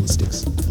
Candlesticks.